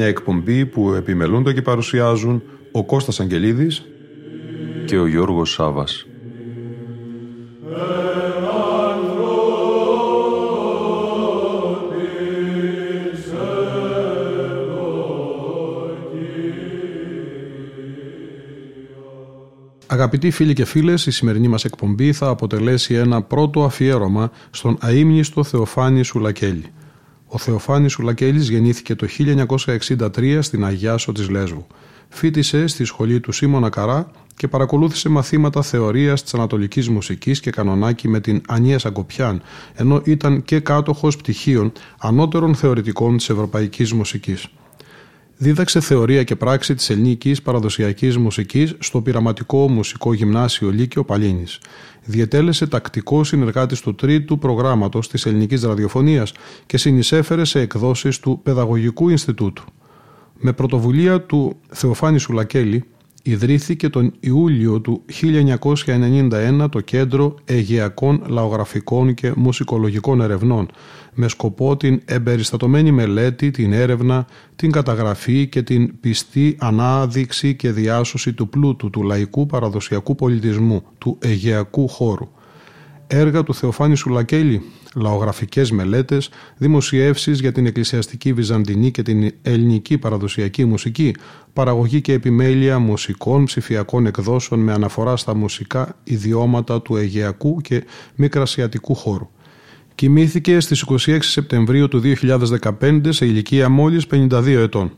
Μια εκπομπή που επιμελούνται και παρουσιάζουν ο Κώστας Αγγελίδης και ο Γιώργος Σάβας. Αγαπητοί φίλοι και φίλες, η σημερινή μας εκπομπή θα αποτελέσει ένα πρώτο αφιέρωμα στον αείμνηστο Θεοφάνη Σουλακέλη. Ο Θεοφάνης Σουλακέλης γεννήθηκε το 1963 στην Αγιάσο της Λέσβου. Φίτησε στη σχολή του Σίμωνα Καρά και παρακολούθησε μαθήματα θεωρίας της Ανατολικής Μουσικής και κανονάκι με την Ανία Σαγκοπιάν, ενώ ήταν και κάτοχος πτυχίων ανώτερων θεωρητικών της Ευρωπαϊκής Μουσικής. Δίδαξε θεωρία και πράξη της ελληνικής παραδοσιακής μουσικής στο πειραματικό μουσικό γυμνάσιο Λύκειο Παλίνης. Διετέλεσε τακτικό συνεργάτης του τρίτου προγράμματος της ελληνικής ραδιοφωνίας και συνεισέφερε σε εκδόσεις του Παιδαγωγικού Ινστιτούτου. Με πρωτοβουλία του Θεοφάνη Σουλακέλη, ιδρύθηκε τον Ιούλιο του 1991 το Κέντρο Αιγαιακών Λαογραφικών και Μουσικολογικών Ερευνών με σκοπό την εμπεριστατωμένη μελέτη, την έρευνα, την καταγραφή και την πιστή ανάδειξη και διάσωση του πλούτου του λαϊκού παραδοσιακού πολιτισμού, του Αιγαιακού χώρου. Έργα του Θεοφάνη Σουλακέλη λαογραφικές μελέτες, δημοσιεύσεις για την εκκλησιαστική βυζαντινή και την ελληνική παραδοσιακή μουσική, παραγωγή και επιμέλεια μουσικών ψηφιακών εκδόσεων με αναφορά στα μουσικά ιδιώματα του Αιγαιακού και Μικρασιατικού χώρου. Κοιμήθηκε στις 26 Σεπτεμβρίου του 2015 σε ηλικία μόλις 52 ετών.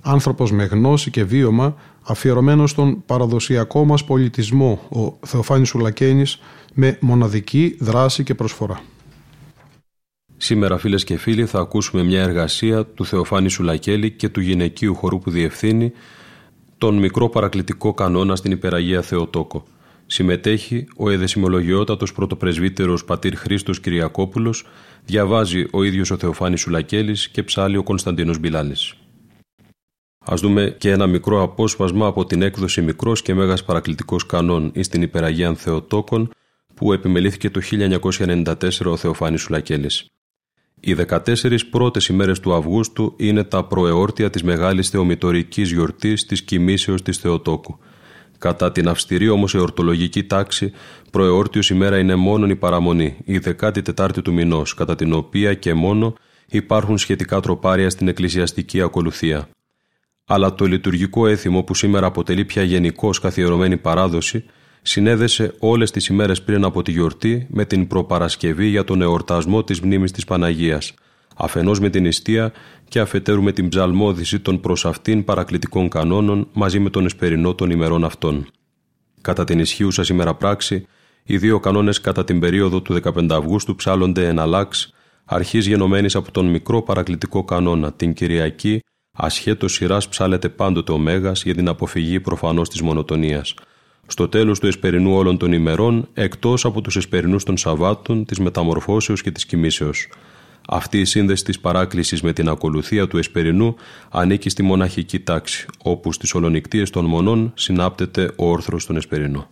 Άνθρωπος με γνώση και βίωμα, αφιερωμένος στον παραδοσιακό μας πολιτισμό, ο Θεοφάνης Σουλακένης, με μοναδική δράση και προσφορά. Σήμερα φίλες και φίλοι θα ακούσουμε μια εργασία του Θεοφάνη Σουλακέλη και του γυναικείου χορού που διευθύνει τον μικρό παρακλητικό κανόνα στην Υπεραγία Θεοτόκο. Συμμετέχει ο εδεσιμολογιότατος πρωτοπρεσβύτερος πατήρ Χρήστος Κυριακόπουλος, διαβάζει ο ίδιος ο Θεοφάνης Σουλακέλης και ψάλει ο Κωνσταντίνος Μπιλάλης. Ας δούμε και ένα μικρό απόσπασμα από την έκδοση «Μικρός και Μέγας Παρακλητικός Κανόν» ή στην Υπεραγία Θεοτόκων που επιμελήθηκε το 1994 ο Θεοφάνης Σουλακέλης. Οι 14 πρώτες ημέρες του Αυγούστου είναι τα προεόρτια της μεγάλης θεομητορικής γιορτής της κοιμήσεως της Θεοτόκου. Κατά την αυστηρή όμως εορτολογική τάξη, προεόρτιος ημέρα είναι μόνον η παραμονή, η 14η του μηνός, κατά την οποία και μόνο υπάρχουν σχετικά τροπάρια στην εκκλησιαστική ακολουθία. Αλλά το λειτουργικό έθιμο που σήμερα αποτελεί πια γενικώ καθιερωμένη παράδοση, συνέδεσε όλες τις ημέρες πριν από τη γιορτή με την προπαρασκευή για τον εορτασμό της μνήμης της Παναγίας, αφενός με την ιστία και αφετέρου με την ψαλμόδηση των προς αυτήν παρακλητικών κανόνων μαζί με τον εσπερινό των ημερών αυτών. Κατά την ισχύουσα σήμερα πράξη, οι δύο κανόνες κατά την περίοδο του 15 Αυγούστου ψάλλονται εν αλλάξ, αρχής γενομένης από τον μικρό παρακλητικό κανόνα, την Κυριακή, ασχέτως σειράς ψάλεται πάντοτε ο Μέγας για την αποφυγή προφανώς της μονοτονίας – στο τέλος του εσπερινού όλων των ημερών, εκτός από τους εσπερινούς των Σαββάτων, της μεταμορφώσεως και της κοιμήσεως. Αυτή η σύνδεση της παράκλησης με την ακολουθία του εσπερινού ανήκει στη μοναχική τάξη, όπου στις ολονικτίες των μονών συνάπτεται ο όρθρος των εσπερινών.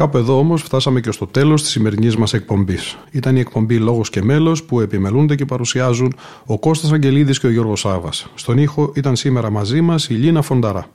Κάπου εδώ όμως φτάσαμε και στο τέλος της σημερινής μας εκπομπής. Ήταν η εκπομπή Λόγος και Μέλος που επιμελούνται και παρουσιάζουν ο Κώστας Αγγελίδης και ο Γιώργος Σάβα. Στον ήχο ήταν σήμερα μαζί μας η Λίνα Φονταρά.